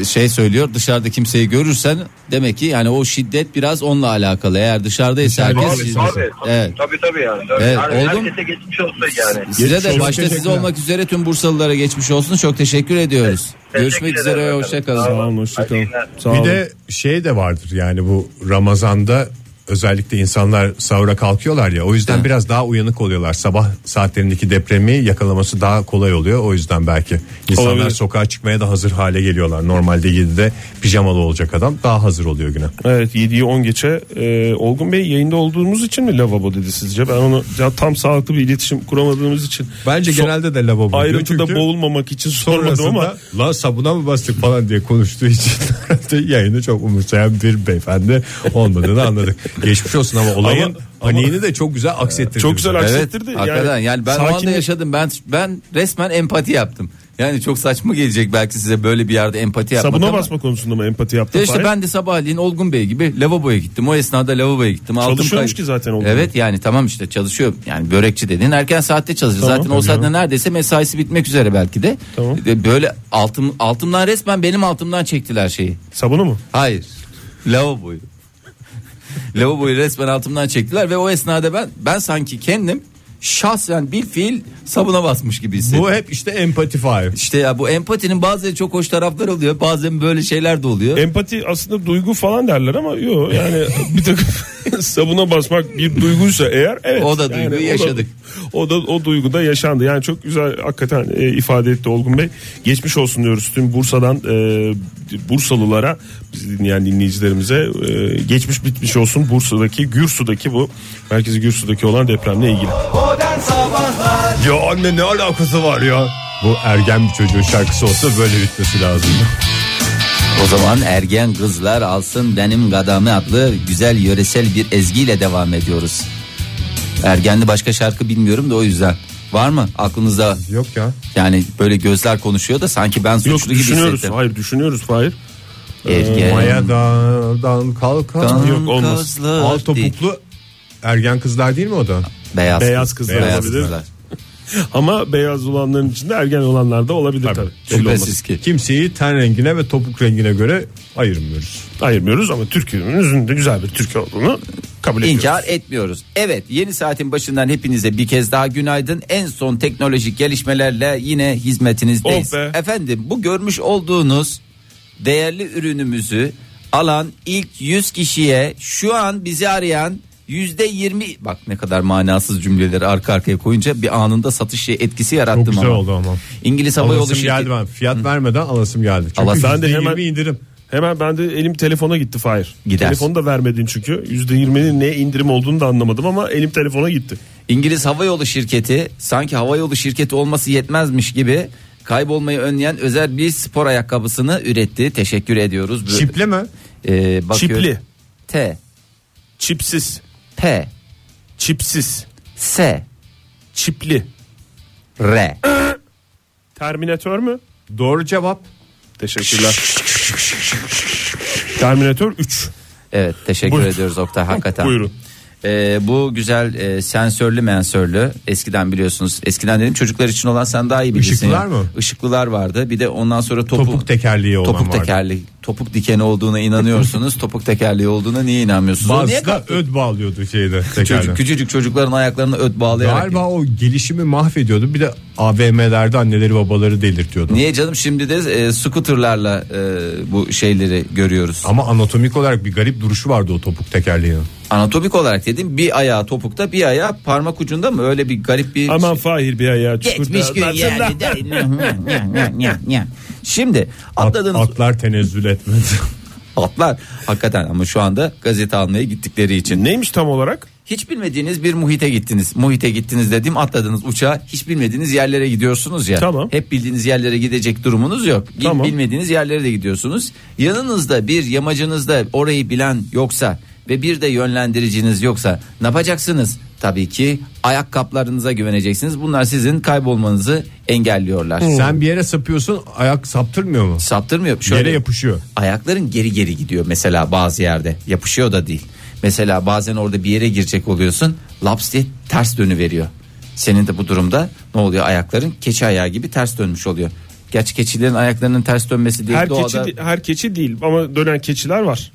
e, şey söylüyor. Dışarıda kimseyi görürsen demek ki yani o şiddet biraz onunla alakalı. Eğer dışarıdaysa Dışarıda herkes Abi, tabii, Evet. tabii tabii yani. Evet, yani oldu mu? herkese geçmiş olsun yani. Size de başta siz teşekkürler. olmak üzere tüm Bursalılara geçmiş olsun. Çok teşekkür ediyoruz. Teşekkür Görüşmek ederim üzere. Hoşçakalın. Sağ olun hoşçakalın. Bir de şey de vardır yani bu Ramazan'da özellikle insanlar sahura kalkıyorlar ya o yüzden Evet. biraz daha uyanık oluyorlar. Sabah saatlerindeki depremi yakalaması daha kolay oluyor. O yüzden belki insanlar Olabilir. sokağa çıkmaya da hazır hale geliyorlar. Normalde 7'de pijamalı olacak adam daha hazır oluyor güne. Evet 7'yi 10 geçe e, Olgun Bey yayında olduğumuz için mi lavabo dedi sizce? Ben onu ya tam sağlıklı bir iletişim kuramadığımız için. Bence So- genelde de lavabo. Ayrıntıda Çünkü boğulmamak için sormadım ama la sabuna mı bastık falan diye konuştuğu için <laughs> herhalde yayını çok umursayan bir beyefendi olmadığını anladık. Geçmiş olsun ama olayın Ama- paniğini de çok güzel aksettirdi. Çok güzel bize. aksettirdi. Evet, Aksettirdi. hakikaten Yani yani, ben o anda sakinlik- yaşadım. Ben ben resmen empati yaptım. Yani çok saçma gelecek belki size böyle bir yerde empati yapmak sabuna ama. basma konusunda mı empati yaptın? Ya işte ben de sabahleyin Olgun Bey gibi lavaboya gittim. O esnada lavaboya gittim. Çalışıyormuş ki zaten Olgun Evet yani tamam işte çalışıyor. Yani börekçi dediğin erken saatte çalışıyor. Tamam, zaten o saatte ya. neredeyse mesaisi bitmek üzere belki de. Tamam. De Böyle altım altımdan resmen benim altımdan çektiler şeyi. Sabunu mu? Hayır. Lavaboyu. <laughs> Lavaboyu resmen altımdan çektiler ve o esnada ben ben sanki kendim şahsen bir fiil sabuna basmış gibi hissettim. Bu hep işte empati fire. İşte ya bu empatinin bazen çok hoş tarafları oluyor. Bazen böyle şeyler de oluyor. Empati aslında duygu falan derler ama yok yani bir takım <laughs> sabuna basmak bir duyguysa eğer evet. O da Yani duyguyu o da- yaşadık. O da o duygu da yaşandı. Yani çok güzel hakikaten e, ifade etti Olgun Bey. Geçmiş olsun diyoruz tüm Bursa'dan e, Bursalılara bizi dinleyen dinleyicilerimize e, geçmiş bitmiş olsun Bursa'daki Gürsu'daki bu merkezi Gürsu'daki olan depremle ilgili. Modern Sabahlar Ya anne ne alakası var ya? Bu ergen bir çocuğun şarkısı olsa böyle bitmesi lazım. O zaman ergen kızlar alsın benim gadamı adlı güzel yöresel bir ezgiyle devam ediyoruz. Ergenli başka şarkı bilmiyorum da o yüzden. Var mı aklınızda? Yok ya. Yani böyle gözler konuşuyor da sanki ben Yok suçlu gibi düşünüyoruz. hissettim. Hayır düşünüyoruz. Hayır. Ergen. Mayadan kalkan. kan Yok, olmaz. değil. topuklu ergen kızlar değil mi o da? Beyaz, Beyaz kız- kızlar beyaz olabilir. kızlar. Ama beyaz olanların içinde ergen olanlar da olabilir tabii. Belli olmaz. Ki. Kimseyi ten rengine ve topuk rengine göre ayırmıyoruz. Ayırmıyoruz ama Türkiye'nin de güzel bir Türkiye olduğunu kabul ediyoruz. İnkar etmiyoruz. Evet yeni saatin başından hepinize bir kez daha günaydın. En son teknolojik gelişmelerle yine hizmetinizdeyiz. Oh be. Efendim bu görmüş olduğunuz değerli ürünümüzü alan ilk 100 kişiye şu an bizi arayan yüzde yirmi bak ne kadar manasız cümleleri arka arkaya koyunca bir anında satış etkisi yarattım Çok güzel ama. oldu ama. İngiliz Hava Yolu şirketi. geldi ben. Fiyat vermeden alasım geldi. Çünkü Alasım. Ben de %20 hemen- indirim. Hemen ben de elim telefona gitti Fahir. Gider. Telefonu da vermedin çünkü. %20'nin ne indirim olduğunu da anlamadım ama elim telefona gitti. İngiliz Hava Yolu şirketi sanki hava yolu şirketi olması yetmezmiş gibi kaybolmayı önleyen özel bir spor ayakkabısını üretti. Teşekkür ediyoruz. Çiple mi? Ee, bakıyorum. Çipli, T, çipsiz, P, çipsiz, S, çipli. R. Terminatör mü? Doğru cevap. Teşekkürler. Terminator 3. Evet teşekkür Buyurun. ediyoruz Oktay <laughs> hakikaten. Buyurun. Ee, bu güzel e, sensörlü mensörlü eskiden biliyorsunuz eskiden dedim çocuklar için olan sen daha iyi bilirsin. Işıklılar ya. mı? Işıklılar vardı bir de ondan sonra topuk, Topuk tekerleği olan topuk vardı. tekerleği topuk dikeni olduğuna inanıyorsunuz <laughs> topuk tekerleği olduğuna niye inanmıyorsunuz? O niye Bazısı da kalktı? öd bağlıyordu şeyde. Çocuk, küçücük çocukların ayaklarını öt bağlayarak. Galiba o gelişimi mahvediyordu. Bir de AVM'lerde anneleri babaları delirtiyordu. Niye canım şimdi de e, scooterlarla e, bu şeyleri görüyoruz. Ama anatomik olarak bir garip duruşu vardı o topuk tekerleğinin. Anatomik olarak dedim bir ayağı topukta bir ayağı parmak ucunda mı öyle bir garip bir Aman Fahir bir ayağı çukurda. Geçmiş gün yani. Şimdi At- atladığınız atlar tenezzül etmedi. <laughs> atlar hakikaten ama şu anda gazete almaya gittikleri için. Neymiş tam olarak? Hiç bilmediğiniz bir muhite gittiniz. Muhite gittiniz dediğim atladığınız uçağa hiç bilmediğiniz yerlere gidiyorsunuz ya. Tamam. Hep bildiğiniz yerlere gidecek durumunuz yok. Tamam. Bilmediğiniz yerlere de gidiyorsunuz. Yanınızda bir yamacınızda orayı bilen yoksa ve bir de yönlendiriciniz yoksa ne yapacaksınız? Tabii ki ayakkabılarınıza güveneceksiniz. Bunlar sizin kaybolmanızı engelliyorlar. Sen bir yere sapıyorsun ayak saptırmıyor mu? Saptırmıyor. Şöyle Yere yapışıyor. ayakların geri geri gidiyor mesela bazı yerde. Yapışıyor da değil. Mesela bazen orada bir yere girecek oluyorsun. Laps diye ters dönüveriyor. Senin de bu durumda ne oluyor? Ayakların keçi ayağı gibi ters dönmüş oluyor. Gerçi keçilerin ayaklarının ters dönmesi değil Her doğada. keçi, her keçi değil ama dönen keçiler var.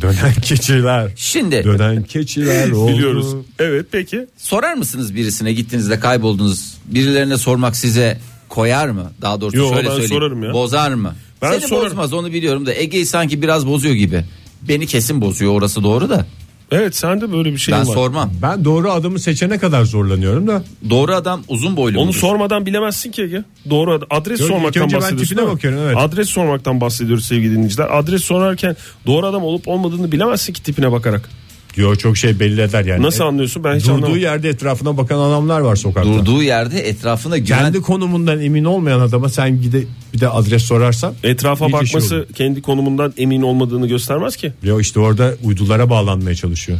Dönen keçiler. Şimdi Dönen keçiler oldu. Biliyoruz. Evet peki. sorar mısınız birisine gittiğinizde kayboldunuz? Birilerine sormak size koyar mı? Daha doğrusu Yo, şöyle ben söyleyeyim. sorarım ya. Bozar mı? Ben Seni sorarım. bozmaz onu biliyorum da Ege'yi sanki biraz bozuyor gibi. Beni kesin bozuyor orası doğru da. Evet sende böyle bir şey ben var. sormam. Ben doğru adamı seçene kadar zorlanıyorum da. Doğru adam uzun boylu Onu mudur? sormadan bilemezsin ki Ege. Doğru ad- adres ilk sormaktan önce ben bahsediyorsun. tipine değil mi? bakıyorum, evet. Adres sormaktan bahsediyoruz sevgili dinleyiciler. Adres sorarken doğru adam olup olmadığını bilemezsin ki tipine bakarak. Yo çok şey belli eder yani. Nasıl anlıyorsun? Ben hiç Durduğu anlamadım. yerde etrafına bakan adamlar var sokakta. Durduğu yerde etrafına güven Kendi konumundan emin olmayan adama sen gide bir de adres sorarsan Etrafa bakması olur. kendi konumundan emin olmadığını göstermez ki. Yo işte orada uydulara bağlanmaya çalışıyor.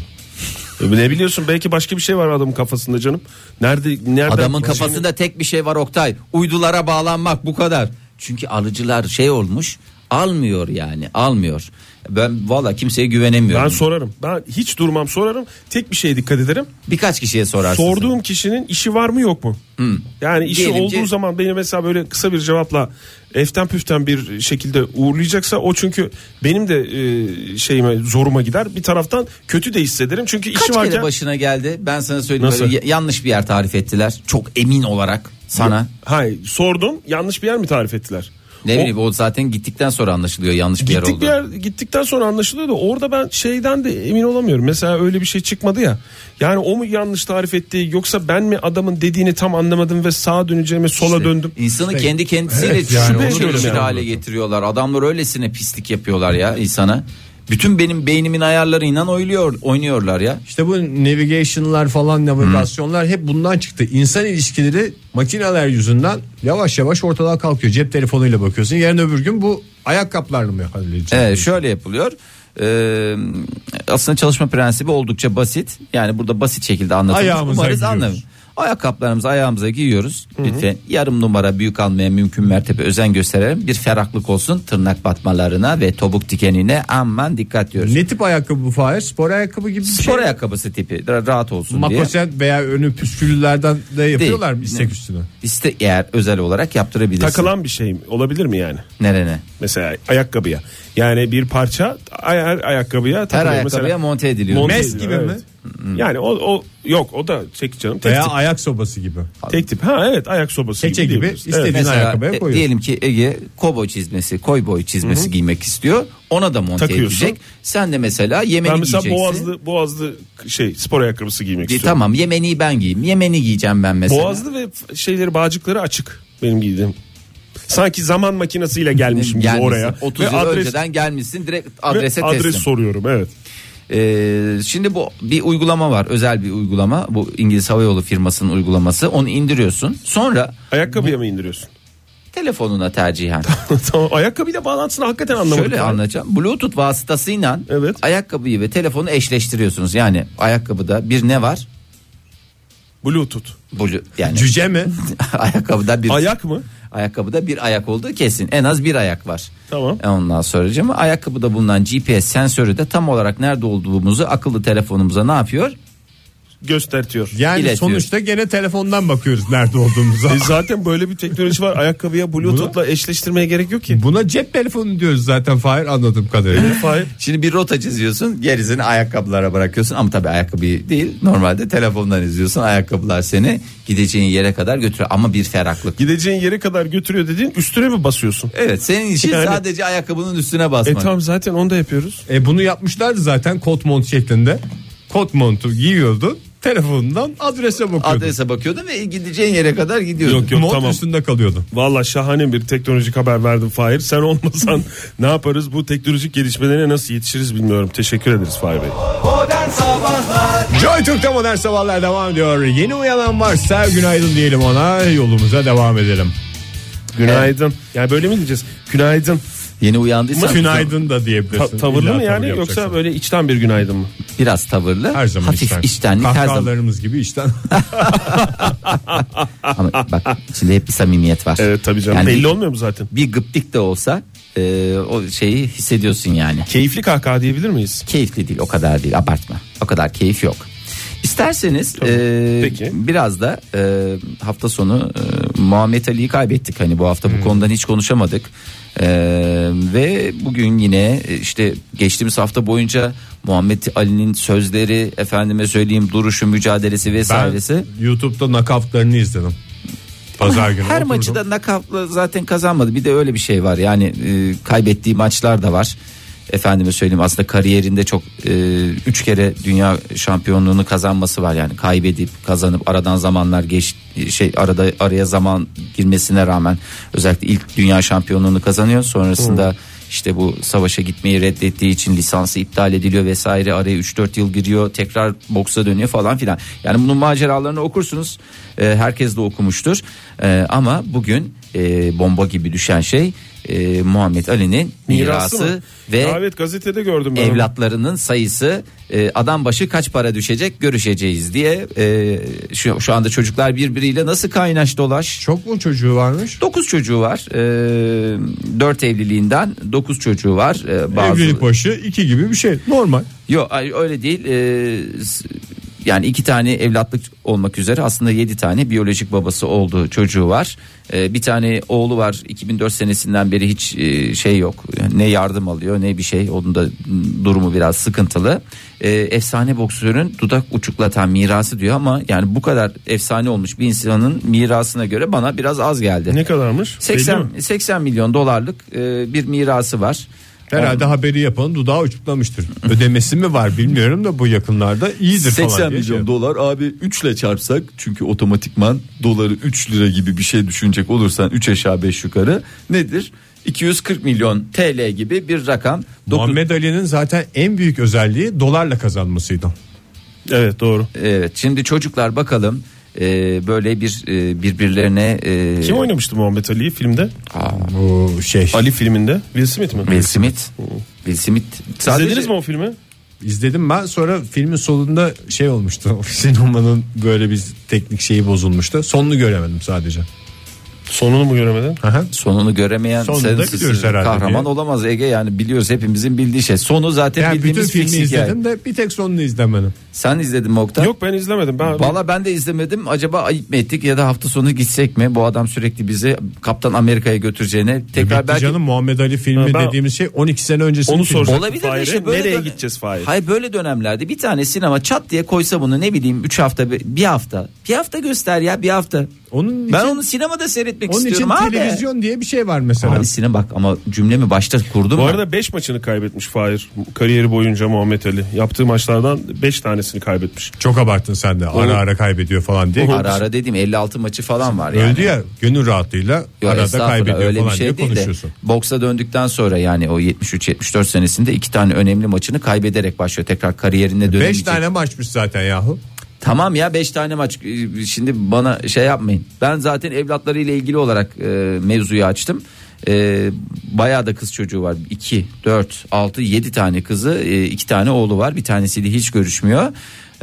E, Ne biliyorsun belki başka bir şey var adamın kafasında canım. Nerede nereden Adamın kafasında tek bir şey var Oktay. Uydulara bağlanmak bu kadar. Çünkü alıcılar şey olmuş almıyor yani almıyor. Ben valla kimseye güvenemiyorum. Ben sorarım. Ben hiç durmam sorarım. Tek bir şeye dikkat ederim. Birkaç kişiye sorarsın. Sorduğum kişinin işi var mı yok mu? Yani işi Diyelim olduğu ki- zaman beni mesela böyle kısa bir cevapla eften püften bir şekilde uğurlayacaksa o çünkü benim de e, şeyime zoruma gider. Bir taraftan kötü de hissederim. Çünkü Kaç işi kere varken başına geldi? Ben sana söyleyeyim. Nasıl? böyle yanlış bir yer tarif ettiler. Çok emin olarak sana. Hayır sordum yanlış bir yer mi tarif ettiler? Ne O- bileyim o zaten gittikten sonra anlaşılıyor yanlış bir yer Gittik oldu. bir yer gittikten sonra anlaşılıyor da orada ben şeyden de emin olamıyorum. Mesela öyle bir şey çıkmadı ya. Yani o mu yanlış tarif etti yoksa ben mi adamın dediğini tam anlamadım ve sağa döneceğime sola İşte döndüm. İnsanı İşte- kendi kendisiyle Evet, yani şüphe onu diyorum içinde yani. hale getiriyorlar. Adamlar öylesine pislik yapıyorlar ya insana. Bütün benim beynimin ayarlarıyla oynuyor, oynuyorlar ya. İşte bu navigation'lar falan navigasyonlar hep bundan çıktı. İnsan ilişkileri makineler yüzünden yavaş yavaş ortadan kalkıyor. Cep telefonuyla bakıyorsun. Yarın öbür gün bu ayakkabılarını mı halledeceğiz? Evet şöyle yapılıyor. Ee, aslında çalışma prensibi oldukça basit. Yani burada basit şekilde anlatılmış. Ayağımıza Umarız anlamış. Ayakkabılarımızı ayağımıza giyiyoruz. Lütfen yarım numara büyük almaya mümkün mertebe özen gösterelim. Bir ferahlık olsun tırnak batmalarına ve topuk dikenine aman dikkat diyoruz. Ne tip ayakkabı bu Fahir? Spor ayakkabı gibi bir Spor şey. ayakkabısı tipi ra- rahat olsun diye. Makosen veya önü püsküllülerden de yapıyorlar mı istek Ne? üstüne? İste eğer özel olarak yaptırabilirsin. Takılan bir şey mi? olabilir mi yani? Nerene? Mesela ayakkabıya. Yani bir parça ay- her ayakkabıya Her takılıyor. ayakkabıya Mesela monte ediliyor. monte Mes gibi evet. mi? Yani o, o yok o da tek canım tek Veya tip. ayak sobası gibi. Tek tip. Ha evet ayak sobası Keçe gibi diyebiliriz. istediğin Evet. Mesela, ayakkabıya e, koyuyorsun. diyelim ki Ege kovboy çizmesi, koy boy çizmesi giymek istiyor. Ona da monte Takıyorsun. edecek. Sen de mesela yemeni Ben mesela giyeceksin. boğazlı boğazlı şey spor ayakkabısı giymek E, istiyorum. tamam yemeni ben giyeyim. Yemeni giyeceğim ben mesela. Boğazlı ve şeyleri bağcıkları açık benim giydiğim. Sanki zaman makinesiyle <laughs> gelmişim gibi Gelmişsin, oraya. 30 Ve yıl adres, önceden gelmişsin direkt ve adrese adres teslim. soruyorum evet. Ee, şimdi bu bir uygulama var özel bir uygulama. Bu İngiliz Hava Yolu firmasının uygulaması. Onu indiriyorsun. Sonra Ayakkabıya mı indiriyorsun? telefonuna tercihen. <laughs> Tamam ayakkabıyla bağlantısını hakikaten anlamadım. şöyle anlatacağım. Bluetooth vasıtasıyla Evet. ayakkabıyı ve telefonu eşleştiriyorsunuz. Yani ayakkabıda bir ne var Bluetooth. Blu, yani Cüce mi? <laughs> ayakkabıda bir Ayak mı? ayakkabıda bir ayak olduğu kesin en az bir ayak var Tamam. E Ondan sonra ayakkabıda bulunan GPS sensörü de tam olarak nerede olduğumuzu akıllı telefonumuza ne yapıyor? Göstertiyor. Yani İletiyor. sonuçta gene telefondan bakıyoruz nerede olduğumuza. E zaten böyle bir teknoloji var. Ayakkabıya Bluetooth'la eşleştirmeye gerek yok ki. Buna cep telefonu diyoruz zaten Fahir anladığım kadarıyla. Fahir. Şimdi bir rota çiziyorsun gerisini ayakkabılara bırakıyorsun ama tabii ayakkabıyı değil normalde telefondan izliyorsun ayakkabılar seni gideceğin yere kadar götürüyor ama bir ferahlık. Gideceğin yere kadar götürüyor dediğin üstüne mi basıyorsun? Evet senin işin Yani- sadece ayakkabının üstüne E basmak. tamam zaten onu da yapıyoruz. E bunu yapmışlardı zaten kot mont şeklinde. Kot montu giyiyordu. Telefonundan adrese bakıyordu. Adrese bakıyordun ve gideceğin yere kadar gidiyordun. Yok, yok. Mont tamam. üstünde kalıyordu. Valla şahane bir teknolojik haber verdin Fahir. Sen olmasan <laughs> ne yaparız bu teknolojik gelişmelere nasıl yetişiriz bilmiyorum. Teşekkür ederiz Fahir Bey. Joy Türk'te modern sabahlar devam ediyor. Yeni uyanan varsa günaydın diyelim ona yolumuza devam edelim. Günaydın. Yani böyle mi diyeceğiz? Günaydın. Yeni uyandıysan Günaydın da Ta- diyebilirsin. tavırlı İlla mı yani tavır yoksa yapacaksın. böyle içten bir günaydın mı? biraz tavırlı her zaman hafif içten. içtenlik her zaman. Kahkahalarımız gibi içten. <laughs> Ama bak içinde hep bir samimiyet var. Evet tabii canım. Yani Belli bir- olmuyor mu zaten? bir gıptik de olsa e, o şeyi hissediyorsun yani. Keyifli kahkaha diyebilir miyiz? Keyifli değil o kadar değil abartma. O kadar keyif yok. İsterseniz e, Peki. biraz da e, hafta sonu e, Muhammed Ali'yi kaybettik. Hani bu hafta bu konudan hiç konuşamadık. E, ve bugün yine e, işte geçtiğimiz hafta boyunca Muhammed Ali'nin sözleri efendime söyleyeyim duruşu mücadelesi ben vesairesi. YouTube'da knockoutlarını izledim. Pazar günü. Her oturdum. maçı da nakavtla zaten kazanmadı. Bir de öyle bir şey var. Yani e, kaybettiği maçlar da var. Efendime söyleyeyim aslında kariyerinde çok e, üç kere dünya şampiyonluğunu kazanması var. Yani kaybedip kazanıp aradan zamanlar geç şey arada araya zaman girmesine rağmen özellikle ilk dünya şampiyonluğunu kazanıyor. Sonrasında işte bu savaşa gitmeyi reddettiği için lisansı iptal ediliyor vesaire araya 3-4 yıl giriyor tekrar boksa dönüyor falan filan. Yani bunun maceralarını okursunuz E, herkes de okumuştur. E, ama bugün e, bomba gibi düşen şey e, Muhammed Ali'nin mirası, ve Ya evet gazetede gördüm ben. onu. evlatlarının sayısı e, adam başı kaç para düşecek görüşeceğiz diye e, şu, şu anda çocuklar birbiriyle nasıl kaynaş dolaş Çok mu çocuğu varmış? 9 çocuğu var. E, 4 evliliğinden 9 çocuğu var. E, bazı Evlilik başı iki gibi bir şey. Normal. Yok öyle değil. E, yani iki tane evlatlık olmak üzere aslında yedi tane biyolojik babası olduğu çocuğu var. E, bir tane oğlu var 2004 senesinden beri hiç e, şey yok. Ne yardım alıyor ne bir şey. Onun da durumu biraz sıkıntılı. E, efsane boksörün dudak uçuklatan mirası diyor ama yani bu kadar efsane olmuş bir insanın mirasına göre bana biraz az geldi. Ne kadarmış? Belli 80 mi? 80 milyon dolarlık e, bir mirası var. Herhalde haberi yapan dudağı uçuklamıştır. Ödemesi mi var bilmiyorum da bu yakınlarda iyidir falan 80 diye şey milyon dolar abi 3 ile çarpsak çünkü otomatikman doları 3 lira gibi bir şey düşünecek olursan 3 aşağı 5 yukarı nedir? 240 milyon TL gibi bir rakam. Muhammed Ali'nin zaten en büyük özelliği dolarla kazanmasıydı. Evet doğru. Evet şimdi çocuklar bakalım e, böyle bir e, birbirlerine e, Kim oynamıştı Muhammed Ali'yi filmde? Bu şey Ali filminde. Will Smith mi? Will Smith. Will Smith. Sadece- İzlediniz mi o filmi? izledim ben sonra filmin sonunda şey olmuştu. <laughs> Sinemanın böyle bir teknik şeyi bozulmuştu. Sonunu göremedim sadece. Sonunu mu göremedin? Aha. Sonunu göremeyen Sonunda sensiz gidiyoruz herhalde kahraman diye. olamaz Ege yani biliyoruz hepimizin bildiği şey. Sonu zaten Yani bütün bildiğimiz filmi fix hikaye. izledim de bir tek sonunu izlemedim. Sen izledin mi Oktay? Yok ben izlemedim. Ben Valla ben de izlemedim. Acaba ayıp mı ettik ya da hafta sonu gitsek mi? Bu adam sürekli bizi Kaptan Amerika'ya götüreceğine tekrar Bitti belki canım Muhammed Ali filmi Ha, ben- dediğimiz şey 12 sene öncesinin onu filmi. soracağım. Olabilir de Fahir'e. işte böyle Nereye dönem- gideceğiz Fahir? Hayır böyle dönemlerde bir tane sinema çat diye koysa bunu ne bileyim 3 hafta bir bir hafta. Bir hafta göster ya bir hafta. Onun Ben için, onu sinemada seyretmek onun için istiyorum abi. televizyon diye bir şey var mesela. Abi sinema bak ama cümlemi başta kurdum. Bu ben. arada 5 maçını kaybetmiş Fahir. Kariyeri boyunca Muhammed Ali. Yaptığı maçlardan 5 tanesini kaybetmiş. Çok abarttın sen de. Ara ara kaybediyor falan diye. ara ara dediğim 56 maçı falan var yani. Öldü ya gönül rahatlığıyla Yo, arada kaybediyor öyle falan bir şey diye değil de konuşuyorsun. boksa döndükten sonra yani o 73-74 senesinde iki tane önemli maçını kaybederek başlıyor tekrar kariyerine dönüp 5 tane maçmış zaten yahu. Tamam ya 5 tane maç Ee, şimdi bana şey yapmayın. Ben zaten evlatlarıyla ilgili olarak e, mevzuyu açtım. E, bayağı da kız çocuğu var. 2, 4, 6, 7 tane kızı, 2 tane oğlu var. Bir tanesiyle hiç görüşmüyor.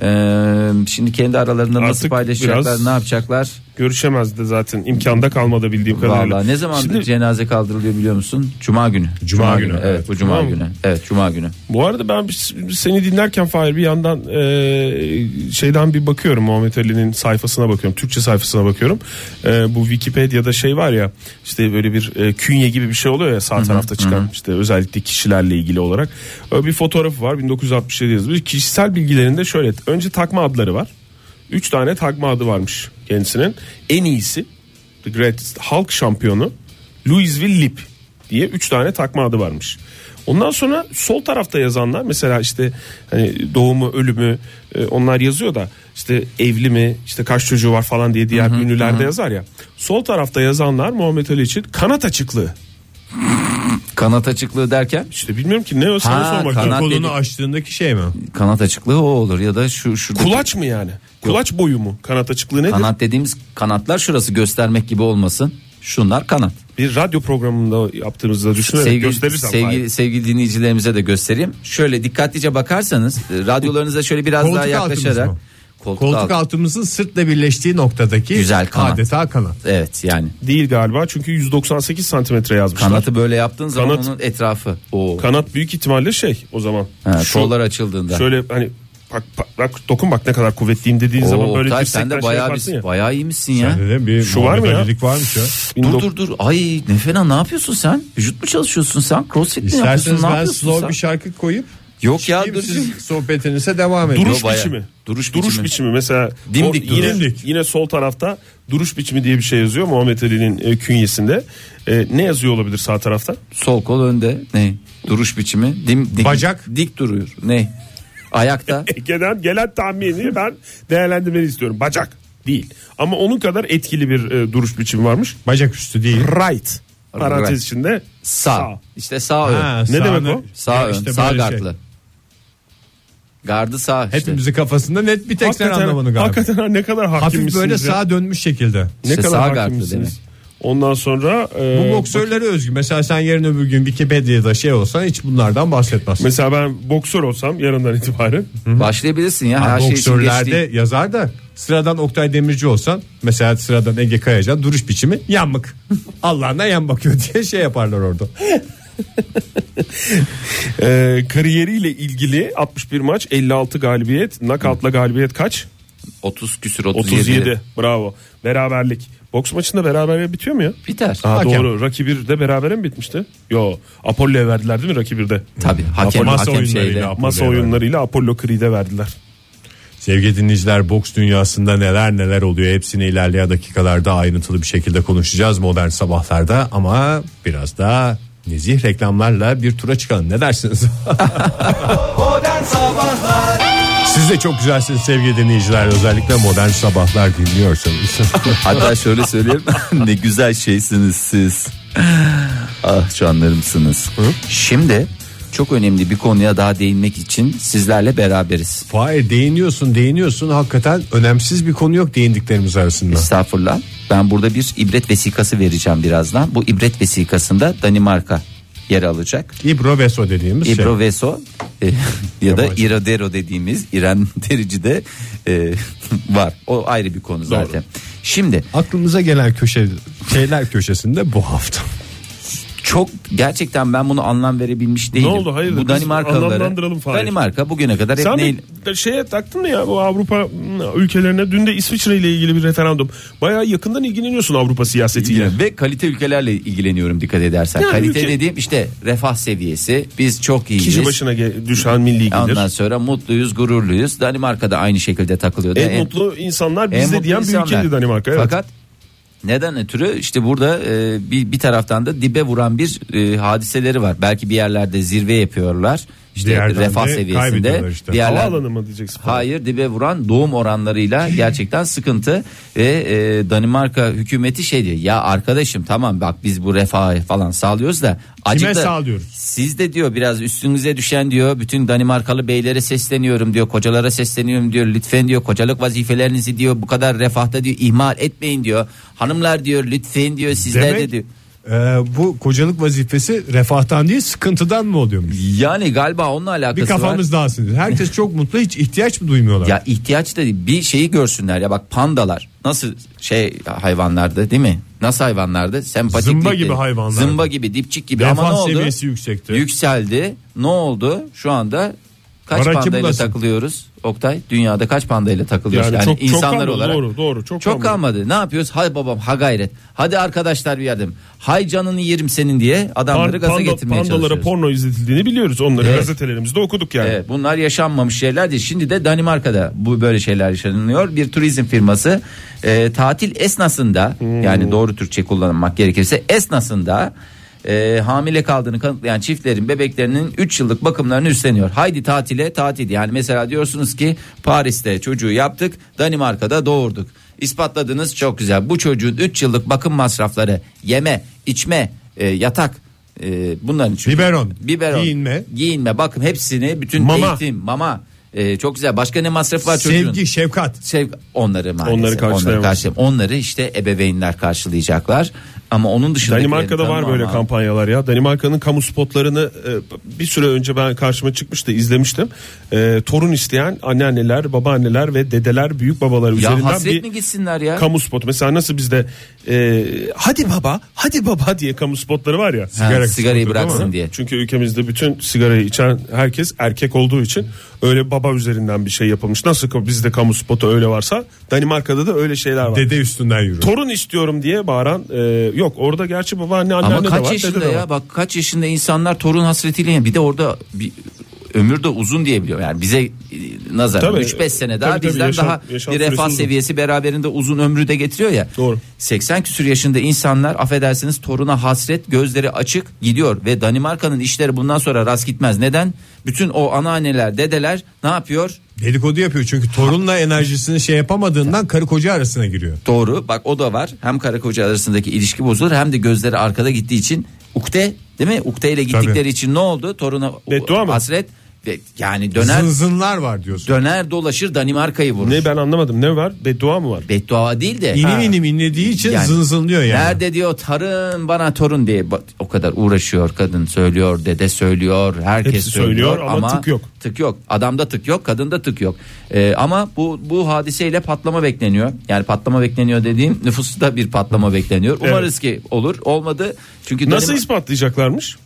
E, şimdi kendi aralarında nasıl Artık paylaşacaklar, biraz- ne yapacaklar? Görüşemezdi zaten. imkanda kalmadı bildiğim kadarıyla. Vallahi ne zaman Şimdi, cenaze kaldırılıyor biliyor musun? Cuma günü. Cuma günü, Evet, evet. bu cuma Cuma mı? günü. Evet, cuma günü. bu arada ben seni dinlerken Fahir bir yandan e, şeyden bir bakıyorum Muhammed Ali'nin sayfasına bakıyorum. Türkçe sayfasına bakıyorum. E, bu Wikipedia'da şey var ya işte böyle bir e, künye gibi bir şey oluyor ya sağ tarafta çıkan işte özellikle kişilerle ilgili olarak. Öyle bir fotoğrafı var 1967 yazmış. Kişisel bilgilerinde şöyle önce takma adları var. Üç tane takma adı varmış kendisinin. En iyisi The Greatest Halk şampiyonu Louisville Lip diye üç tane takma adı varmış. Ondan sonra sol tarafta yazanlar mesela işte hani doğumu ölümü e, onlar yazıyor da işte evli mi işte kaç çocuğu var falan diye diğer ünlülerde yazar ya. Sol tarafta yazanlar Muhammed Ali için kanat açıklığı. Kanat açıklığı derken İşte bilmiyorum ki ne o sana Ha, sormak kanat. Kolunu dedi- açtığındaki şey mi? kanat açıklığı o olur ya da şu şu Kulaç mı yani? Kulaç boyu mu? Kanat açıklığı nedir? Kanat dediğimiz kanatlar şurası göstermek gibi olmasın. Şunlar kanat. Bir radyo programında yaptığımızda düşünerek Sevgili, gösterirsen. sevgili, sevgili dinleyicilerimize de göstereyim. Şöyle dikkatlice bakarsanız e, radyolarınıza şöyle biraz Koltuk daha yaklaşarak. altımız mı? Koltuk, Koltuk altı. altımızın sırtla birleştiği noktadaki Güzel kanat. adeta kanat. Evet yani Değil galiba çünkü 198 santimetre yazmışlar. kanatı böyle yaptığın zaman Kanat- onun etrafı. O. Kanat büyük ihtimalle şey o zaman. Ha, Şu- kollar açıldığında. Şöyle hani bak, bak, bak dokun bak ne kadar kuvvetliyim dediğin Oo, zaman böyle Oktay, dirsekten sen de şey bayağı, yaparsın bir, ya. bayağı iyiymişsin ya. Sende de bir Şu var mı ya? Varmış ya. Dur dur dur. Ay ne fena ne yapıyorsun sen? Vücut mu çalışıyorsun sen? Crossfit mi yapıyorsun? İsterseniz Ne ben yapıyorsun slow sen? bir şarkı koyup Yok ya dur. siz sohbetinize devam edin. Duruş bayağı. biçimi. Duruş Duruş biçimi. biçimi. mesela Dimdik o yine, duruş. Dimdik. yine sol tarafta duruş biçimi diye bir şey yazıyor Muhammed Ali'nin e, künyesinde. E, ne yazıyor olabilir sağ tarafta? Sol kol önde. Ne? Duruş biçimi. Dim, dik, Bacak. Dik duruyor. Ne? Ayakta. <laughs> Ege'den gelen tahmini ben değerlendirmeni istiyorum. Bacak değil. Ama onun kadar etkili bir e, duruş biçimi varmış. Bacak üstü değil. Right. Parantez Right. içinde Sağ. Sağ. İşte sağ ön. Ha, Ne demek sağını- o? Sağ ön. işte sağ böyle şey. Gardı sağ işte. Hepimizin kafasında net bir tek sen anlamanı galiba. hakikaten ha, ne kadar Hafif hakimmişsiniz böyle ya. sağa dönmüş şekilde. Ne İşte kadar sağ demek. Ondan sonra e, Bu boksörlere özgü. Mesela sen yarın öbür gün Wikipedia'da şey olsan hiç bunlardan bahsetmezsin. mesela ben boksör olsam yarından itibaren Başlayabilirsin ya. Her Ha, şey için boksörlerde geçti. yazar da sıradan Oktay Demirci olsan mesela sıradan Ege Kayacan duruş biçimi yanmık. <laughs> Allah'ına yan bakıyor diye şey yaparlar orada. <laughs> e, kariyeriyle ilgili 61 maç 56 galibiyet. Knockoutla galibiyet kaç? 30 küsür 37. 37 bravo. Beraberlik. Boks maçında beraber bitiyor mu ya? Biter. Aa, Hakem. doğru. Rocky 1'de berabere mi bitmişti? Yo Apollo'ya verdiler değil mi Rocky 1'de Tabii hakem, Masa hakem oyunlarıyla şeyde. Apollo'ya masa verdiler. oyunlarıyla Apollo Creed'e verdiler. Sevgili dinleyiciler boks dünyasında neler neler oluyor. Hepsini ilerleyen dakikalarda ayrıntılı bir şekilde konuşacağız modern sabahlarda ama biraz daha nezih reklamlarla bir tura çıkalım ne dersiniz? <laughs> Siz de çok güzelsiniz sevgili dinleyiciler özellikle modern sabahlar dinliyorsanız. <laughs> Hatta şöyle söyleyeyim. <laughs> ne güzel şeysiniz siz. ah canlarımsınız. Şimdi çok önemli bir konuya daha değinmek için sizlerle beraberiz. Fahir değiniyorsun değiniyorsun hakikaten önemsiz bir konu yok değindiklerimiz arasında. Estağfurullah. Ben burada bir ibret vesikası vereceğim birazdan. Bu ibret vesikasında Danimarka yer alacak. İbro Veso dediğimiz şey. İbro Veso e, <laughs> ya da Yabancı. Dediğimiz İran <laughs> Derici de e, var. O ayrı bir konu zaten. Şimdi Aklımıza gelen köşe Şeyler köşesinde bu hafta. Çok gerçekten ben bunu anlam verebilmiş değilim. oldu? Hayırdır? Bu Danimarkalıları. Danimarka bugüne kadar hep Sen neyle- bir şeye taktın mı ya bu Avrupa ülkelerine dün de İsviçre ile ilgili bir referandum. Bayağı yakından ilgileniyorsun Avrupa siyasetiyle. Ve kalite ülkelerle ilgileniyorum dikkat edersen. Yani kalite ülke- dediğim işte refah seviyesi. Biz çok iyiyiz. Kişi başına düşen milli gelir. Ondan sonra mutluyuz, gururluyuz. Danimarka'da aynı şekilde takılıyordu. En mutlu insanlar en bizde diyen bir insanlar. ülkeydi Danimarka. Evet. Fakat neden ötürü işte burada e, bir, bir taraftan da dibe vuran bir e, hadiseleri var. Belki bir yerlerde zirve yapıyorlar. İşte yerden refah de seviyesinde. işte. Bir yerler- Havaalanı mı diyeceksin? Hayır dibe vuran doğum oranlarıyla gerçekten sıkıntı ve e, Danimarka hükümeti şey diyor ya arkadaşım tamam bak biz bu refahı falan sağlıyoruz da acık da sağlıyoruz? siz de diyor biraz üstünüze düşen diyor bütün Danimarkalı beylere sesleniyorum diyor kocalara sesleniyorum diyor lütfen diyor kocalık vazifelerinizi diyor bu kadar refahta diyor ihmal etmeyin diyor hanımlar diyor lütfen diyor sizler de Demek diyor. E, bu kocalık vazifesi refahtan değil sıkıntıdan mı oluyormuş? Yani galiba onunla alakası Bir var. kafamız dağılsın. Herkes çok mutlu hiç ihtiyaç mı duymuyorlar? Ya ihtiyaç da değil, bir şeyi görsünler ya bak pandalar nasıl şey hayvanlardı değil mi? Nasıl hayvanlardı? Sempatik. Zımba gibi hayvanlardı. Zımba gibi, dipçik gibi Refah ama ne oldu? seviyesi yüksekti. Yükseldi. Ne oldu? Şu anda kaç Ara kim pandayla takılıyoruz? Oktay dünyada kaç pandayla takılıyoruz? Yani Yani, çok- çok insanlar kalmadı, olarak. doğru, doğru, çok çok kalmadı. kalmadı. Ne yapıyoruz? Hay babam ha gayret. Hadi arkadaşlar bir yardım. Hay canını yerim senin diye adamları Pan- gaza panda- getirmeye pandalara çalışıyoruz. porno izletildiğini biliyoruz. Onları Evet. gazetelerimizde okuduk yani. Evet, bunlar yaşanmamış şeyler değil. Şimdi de Danimarka'da bu böyle şeyler yaşanıyor. Bir turizm firması e, tatil esnasında Hmm. yani doğru Türkçe kullanmak gerekirse esnasında e, hamile kaldığını kanıtlayan çiftlerin bebeklerinin 3 yıllık bakımlarını üstleniyor. Haydi tatile tatil yani mesela diyorsunuz ki Paris'te çocuğu yaptık Danimarka'da doğurduk. İspatladınız çok güzel. Bu çocuğun 3 yıllık bakım masrafları yeme, içme, e, yatak e, bunların için. Biberon, Biberon, giyinme. giyinme, bakım hepsini bütün Mama. eğitim, mama. e, çok güzel. Başka ne masraf var çocuğun? Sevgi, şefkat. Sev onları maalesef. Onları karşılayamaz. karşı- onları işte ebeveynler karşılayacaklar. Ama onun dışında Danimarka'da var böyle kampanyalar ya. Danimarka'nın kamu spotlarını e, bir süre önce ben karşıma çıkmıştı izlemiştim. E, torun isteyen anneanneler, babaanneler ve dedeler, büyük babalar Ya üzerinden hasret bir mi gitsinler ya? kamu spotu. Mesela nasıl bizde e, hadi baba, hadi baba <laughs> diye kamu spotları var ya. Ha, Sigara sigarayı spotu bıraksın diye. Çünkü ülkemizde bütün sigarayı içen herkes erkek olduğu için öyle baba üzerinden bir şey yapılmış. Nasıl bizde kamu spotu öyle varsa Danimarka'da da öyle şeyler var. Dede üstünden yürü. Torun istiyorum diye bağıran e, yok orada gerçi babaanne anneanne Ama de kaç var yaşında dede de ya? Bak kaç yaşında insanlar torun hasretiyle bir de orada bir ömür de uzun diye biliyor. Yani bize e, Tabii. 3-5 sene daha Tabii, tabii. bizden Yaşam- daha yaşam bir refah uzun. seviyesi beraberinde uzun ömrü de getiriyor ya. Doğru. 80 küsür yaşında insanlar affedersiniz toruna hasret gözleri açık gidiyor ve Danimarka'nın işleri bundan sonra rast gitmez. Neden? Bütün o anneanneler dedeler ne yapıyor? Dedikodu yapıyor çünkü torunla enerjisini şey yapamadığından karı koca arasına giriyor. Doğru bak o da var. Hem karı koca arasındaki ilişki bozulur hem de gözleri arkada gittiği için ukde değil mi? Ukde ile gittikleri Tabii. için ne oldu? Toruna Beddua mı? hasret yani döner Zınzınlar var diyorsun. döner dolaşır Danimarka'yı vurur. Ne ben anlamadım ne var beddua mı var? Beddua değil de. İnim inim inlediği için Yani zınzınlıyor yani. Nerede diyor tarın bana torun diye Ba- o kadar uğraşıyor kadın söylüyor dede söylüyor herkes Hepsi söylüyor, söylüyor ama tık yok. Tık yok adamda tık yok kadında tık yok Ee, ama bu bu hadiseyle patlama bekleniyor yani patlama bekleniyor dediğim nüfusta bir patlama bekleniyor umarız ki olur olmadı çünkü Nasıl Danimark- ispatlayacaklarmış?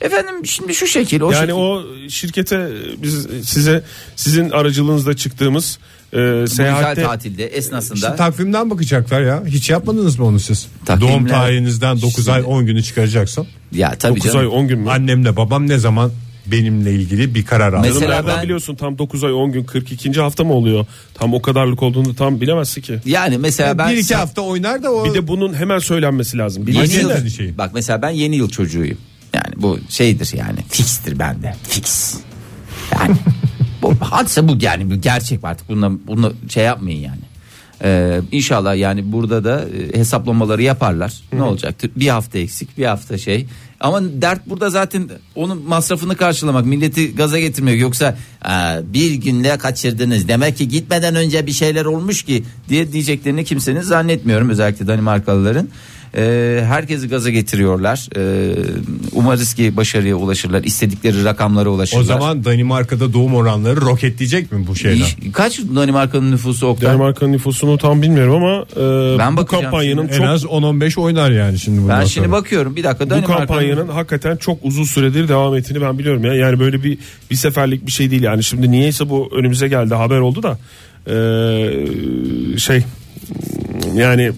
Efendim şimdi şu şekil o yani şekil. o şirkete biz size sizin aracılığınızda çıktığımız e, seyahatte tatilde esnasında İşte takvimden bakacaklar ya. Hiç yapmadınız mı onu siz? Takvimler- Doğum tarihinizden 9 Şimdi- ay 10 günü çıkaracaksam. ya tabii 9 canım. ay 10 gün mü? Annemle babam ne zaman benimle ilgili bir karar aldı. Mesela nereden ben- biliyorsun tam 9 ay 10 gün 42. hafta mı oluyor? Tam o kadarlık olduğunu tam bilemezsin ki. yani mesela ben bir iki hafta oynar da o Bir de bunun hemen söylenmesi lazım. Yeni Bilinsin yıl, şey. bak mesela ben yeni yıl çocuğuyum. Yani bu şeydir yani fikstir bende. Fix. Yani <laughs> bu hadise bu yani bu gerçek artık bununla, bunu şey yapmayın yani. Ee, inşallah yani burada da e, hesaplamaları yaparlar. Ne olacaktır? Bir hafta eksik, bir hafta şey. Ama dert burada zaten onun masrafını karşılamak, milleti gaza getirmek. Yoksa "Aa, bir günde kaçırdınız. Demek ki gitmeden önce bir şeyler olmuş ki diye diyeceklerini kimsenin zannetmiyorum özellikle Danimarkalıların. E, herkesi gaza getiriyorlar. E, umarız ki başarıya ulaşırlar. istedikleri rakamlara ulaşırlar. O zaman Danimarka'da doğum oranları roketleyecek mi bu şeyden? Kaç Danimarka'nın nüfusu Oktay? Danimarka'nın nüfusunu tam bilmiyorum ama e, Ben bu kampanyanın En çok az 10-15 oynar yani şimdi bundan Ben şimdi sonra. bakıyorum bir dakika bu Danimarka'nın kampanyanın hakikaten çok uzun süredir devam ettiğini ben biliyorum ya. Yani böyle bir bir seferlik bir şey değil yani. Şimdi niyeyse bu önümüze geldi haber oldu da e, şey yani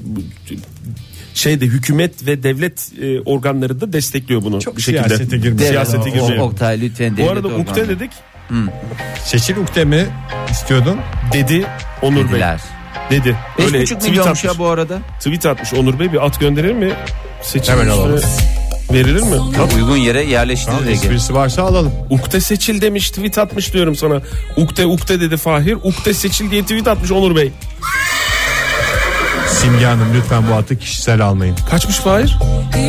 şeyde hükümet ve devlet e, organları da destekliyor bunu Çok bir şekilde. siyasete girmiş. Siyasete girmiyor. O- Oktay lütfen Bu arada organı. ukde dedik Seçil ukde mi istiyordun? dedi Onur Bey. dediler. Dedi. 5,5 tweet milyonmuş ya bu arada. Tweet atmış Onur Bey bir at gönderir mi? Seçim Hemen alalım. Verilir mi? At. Uygun yere yerleştir Tamam, esprisi varsa alalım. Ukde seçil demiş tweet atmış diyorum sana. Ukde ukde dedi Fahir. Ukde seçil diye tweet atmış Onur Bey. Simge Hanım lütfen bu atı kişisel almayın. Kaçmış Fahir?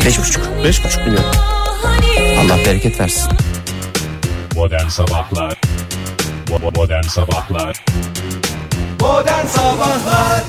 Beş buçuk. 5,5 milyon. Allah bereket versin. Modern Sabahlar Modern Sabahlar Modern Sabahlar